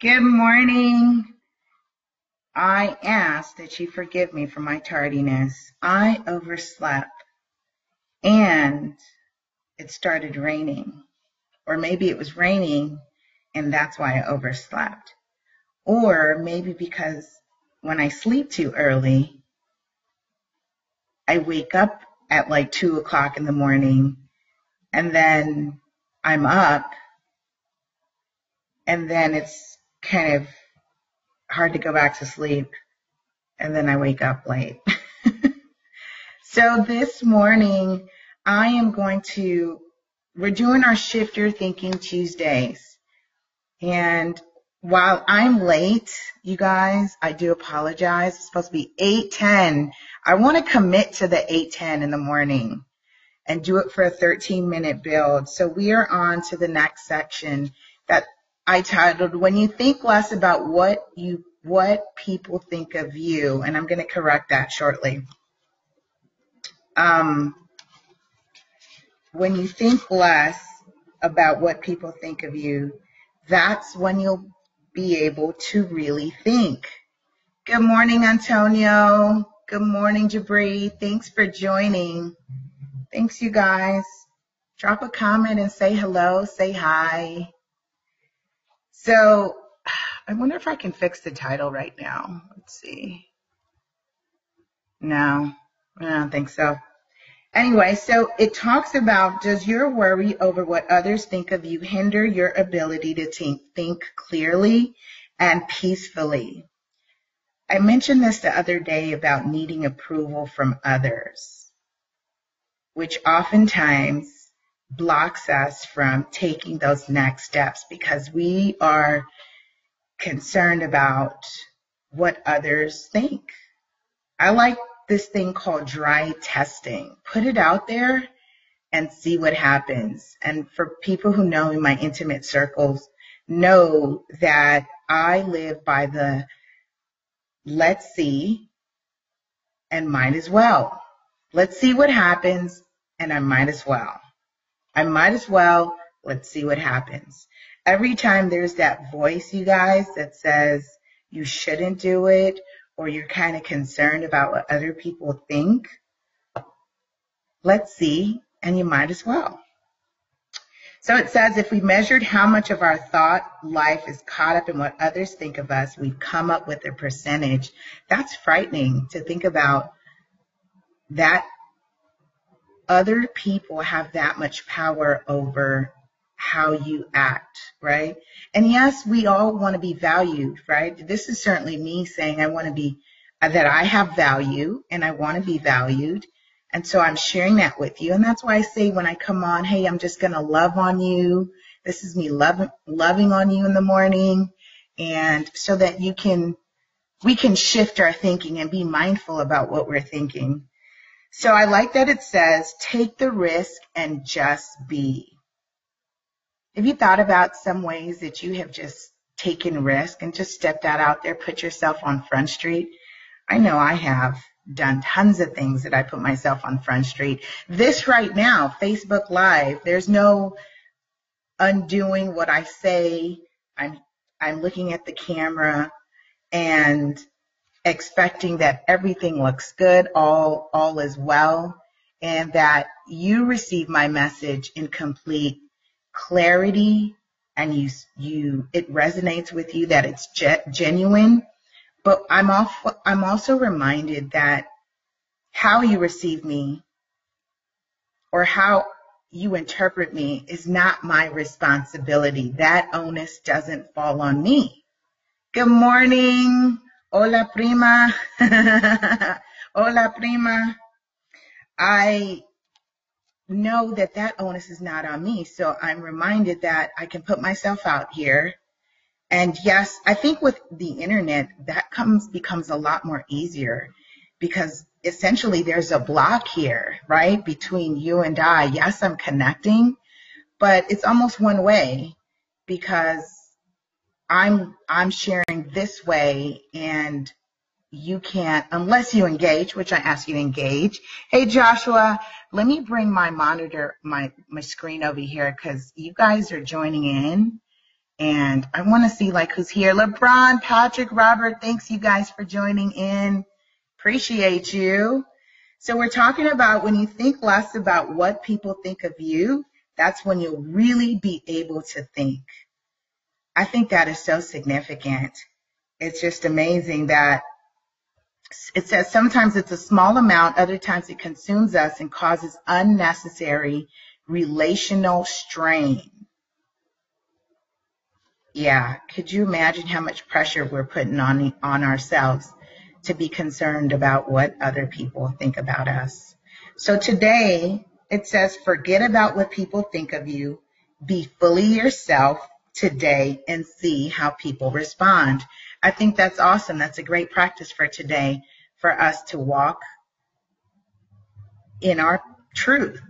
Good morning. I ask that you forgive me for my tardiness. I overslept and it started raining. Or maybe it was raining and that's why I overslept. Or maybe because when I sleep too early, I wake up at like two o'clock in the morning and then I'm up and then it's kind of hard to go back to sleep and then I wake up late. so this morning I am going to, we're doing our Shift Your Thinking Tuesdays. And while I'm late, you guys, I do apologize. It's supposed to be 8:10. I want to commit to the 8:10 in the morning and do it for a 13 minute build. So we are on to the next section that I titled When You Think Less About What You What People Think of You, and I'm going to correct that shortly. Um, when you think less about what people think of you, that's when you'll be able to really think. Good morning, Antonio. Good morning, Jabri. Thanks for joining. Thanks, you guys. Drop a comment and say hello, say hi. So I wonder if I can fix the title right now. Let's see. No, I don't think so. Anyway, so it talks about does your worry over what others think of you hinder your ability to think clearly and peacefully? I mentioned this the other day about needing approval from others, which oftentimes blocks us from taking those next steps because we are concerned about what others think. I like this thing called dry testing. Put it out there and see what happens. And for people who know in my intimate circles, know that I live by the let's see and might as well. Let's see what happens and I might as well. I might as well, let's see what happens. Every time there's that voice, you guys, that says you shouldn't do it or you're kind of concerned about what other people think, let's see, and you might as well. So it says if we measured how much of our thought life is caught up in what others think of us, we'd come up with a percentage. That's frightening to think about that other people have that much power over how you act, right? And yes, we all want to be valued, right? This is certainly me saying I want to be, that I have value and I want to be valued. And so I'm sharing that with you. And that's why I say when I come on, hey, I'm just going to love on you. This is me loving, loving on you in the morning. And so that you can, we can shift our thinking and be mindful about what we're thinking. So I like that it says, take the risk and just be. Have you thought about some ways that you have just taken risk and just stepped out out there, put yourself on Front Street? I know I have done tons of things that I put myself on Front Street. This right now, Facebook Live, there's no undoing what I say. I'm I'm looking at the camera and expecting that everything looks good, all, all is well, and that you receive my message in complete clarity and you, you, it resonates with you that it's ge- genuine. But I'm off, I'm also reminded that how you receive me or how you interpret me is not my responsibility. That onus doesn't fall on me. Good morning. Hola, prima. Hola, prima. I know that that onus is not on me. So I'm reminded that I can put myself out here. And yes, I think with the internet, that comes, becomes a lot more easier because essentially there's a block here, right? Between you and I. Yes, I'm connecting, but it's almost one way because I'm I'm sharing this way and you can't unless you engage, which I ask you to engage. Hey Joshua, let me bring my monitor, my my screen over here because you guys are joining in, and I want to see like who's here. LeBron, Patrick, Robert, thanks you guys for joining in. Appreciate you. So we're talking about when you think less about what people think of you, that's when you'll really be able to think. I think that is so significant. It's just amazing that it says sometimes it's a small amount, other times it consumes us and causes unnecessary relational strain. Yeah, could you imagine how much pressure we're putting on on ourselves to be concerned about what other people think about us? So today it says forget about what people think of you, be fully yourself today and see how people respond. I think that's awesome. That's a great practice for today for us to walk in our truth.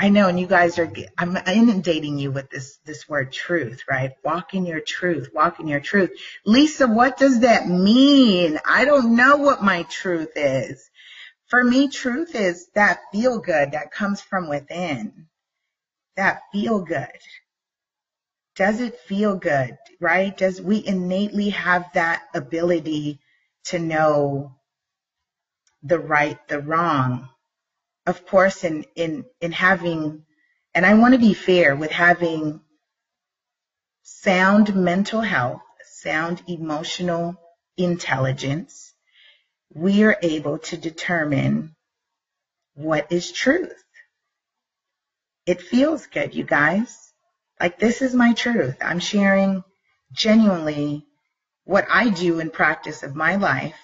I know, and you guys are, I'm inundating you with this, this word truth, right? Walk in your truth, walk in your truth. Lisa, what does that mean? I don't know what my truth is. For me, truth is that feel good that comes from within. That feel good does it feel good, right? Does we innately have that ability to know the right, the wrong? Of course, in in in having, and I want to be fair with having sound mental health, sound emotional intelligence, we are able to determine what is truth. It feels good, you guys. Like, this is my truth. I'm sharing genuinely what I do in practice of my life.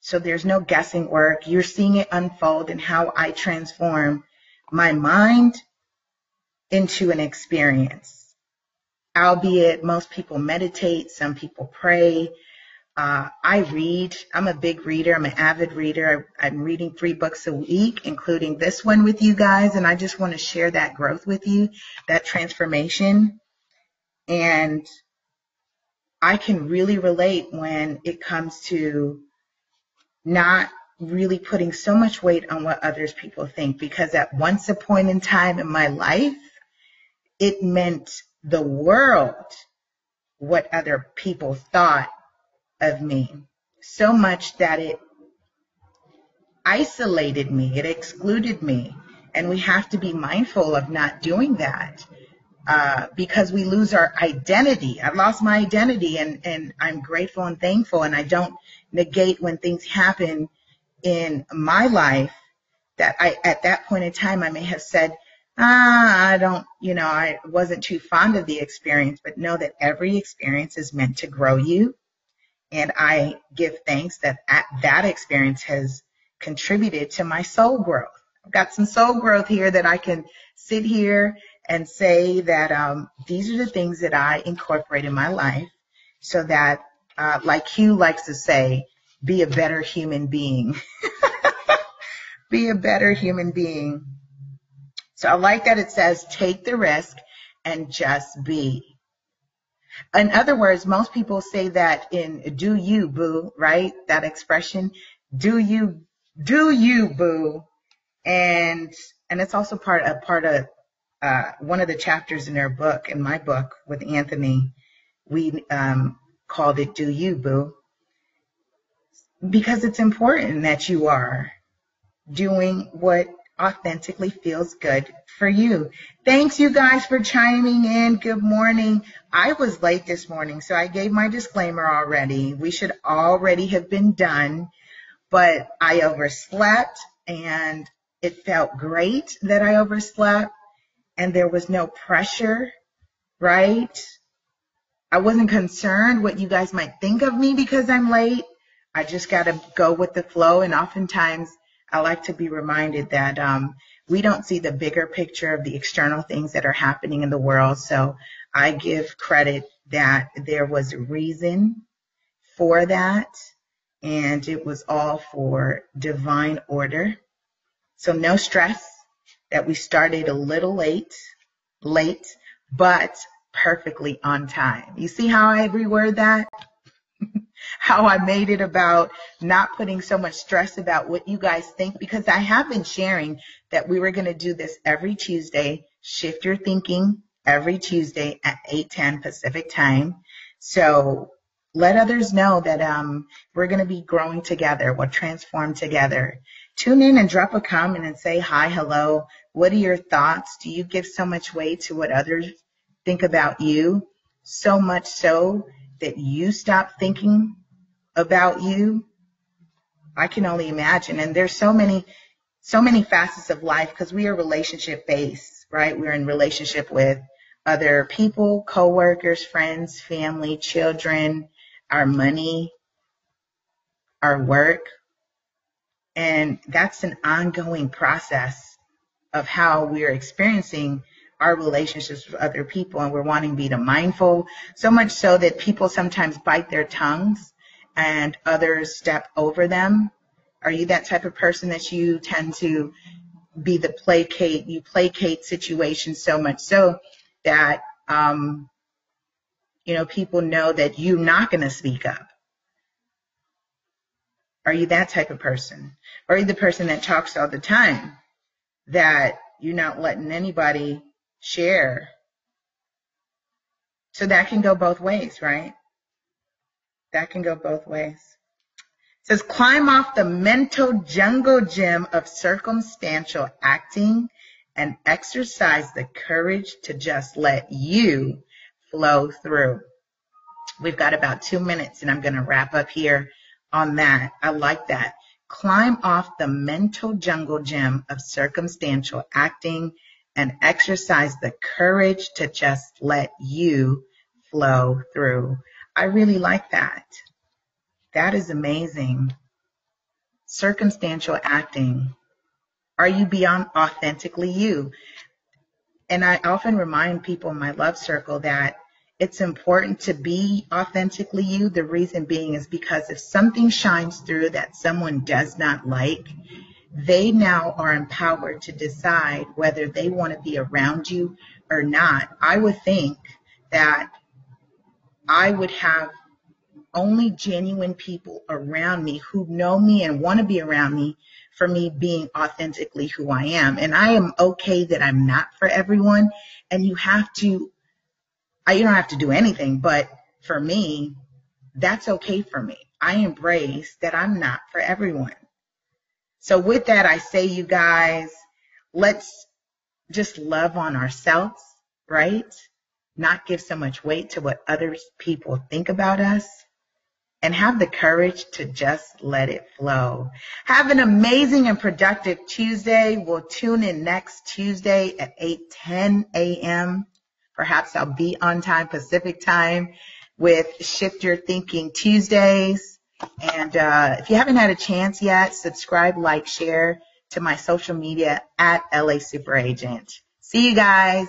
So there's no guessing work. You're seeing it unfold and how I transform my mind into an experience. Albeit most people meditate, some people pray. Uh, I read. I'm a big reader. I'm an avid reader. I'm reading three books a week, including this one with you guys. And I just want to share that growth with you, that transformation. And I can really relate when it comes to not really putting so much weight on what others people think because at once a point in time in my life, it meant the world what other people thought of me so much that it isolated me, it excluded me. And we have to be mindful of not doing that uh, because we lose our identity. I've lost my identity and, and I'm grateful and thankful. And I don't negate when things happen in my life that I, at that point in time, I may have said, ah, I don't, you know, I wasn't too fond of the experience, but know that every experience is meant to grow you and I give thanks that that experience has contributed to my soul growth. I've got some soul growth here that I can sit here and say that um, these are the things that I incorporate in my life so that, uh, like Hugh likes to say, be a better human being. be a better human being. So I like that it says take the risk and just be. In other words, most people say that in do you boo, right? That expression, do you, do you boo? And, and it's also part, a part of, uh, one of the chapters in their book, in my book with Anthony, we, um, called it do you boo? Because it's important that you are doing what authentically feels good for you. Thanks you guys for chiming in. Good morning. I was late this morning, so I gave my disclaimer already. We should already have been done, but I overslept and it felt great that I overslept and there was no pressure, right? I wasn't concerned what you guys might think of me because I'm late. I just got to go with the flow and oftentimes I like to be reminded that um, we don't see the bigger picture of the external things that are happening in the world. So I give credit that there was a reason for that, and it was all for divine order. So no stress that we started a little late, late, but perfectly on time. You see how I reword that? How I made it about not putting so much stress about what you guys think because I have been sharing that we were going to do this every Tuesday. Shift your thinking every Tuesday at 8:10 Pacific time. So let others know that um, we're going to be growing together. We'll transform together. Tune in and drop a comment and say hi, hello. What are your thoughts? Do you give so much weight to what others think about you? So much so that you stop thinking about you? I can only imagine. And there's so many, so many facets of life because we are relationship based, right? We're in relationship with other people, coworkers, friends, family, children, our money, our work. And that's an ongoing process of how we're experiencing our relationships with other people and we're wanting to be mindful. So much so that people sometimes bite their tongues and others step over them. Are you that type of person that you tend to be the placate you placate situations so much so that um, you know people know that you're not going to speak up? Are you that type of person? Or are you the person that talks all the time that you're not letting anybody share. So that can go both ways, right? That can go both ways. It says climb off the mental jungle gym of circumstantial acting and exercise the courage to just let you flow through. We've got about two minutes and I'm going to wrap up here on that. I like that. Climb off the mental jungle gym of circumstantial acting and exercise the courage to just let you flow through. I really like that. That is amazing. Circumstantial acting. Are you beyond authentically you? And I often remind people in my love circle that it's important to be authentically you. The reason being is because if something shines through that someone does not like, they now are empowered to decide whether they want to be around you or not. I would think that I would have only genuine people around me who know me and want to be around me for me being authentically who I am. And I am okay that I'm not for everyone. And you have to, you don't have to do anything, but for me, that's okay for me. I embrace that I'm not for everyone. So with that, I say, you guys, let's just love on ourselves, right? Not give so much weight to what other people think about us and have the courage to just let it flow. Have an amazing and productive Tuesday. We'll tune in next Tuesday at 8:10 a.m. Perhaps I'll be on time Pacific time with Shift Your Thinking Tuesdays. And uh, if you haven't had a chance yet, subscribe, like, share to my social media at LA Super Agent. See you guys.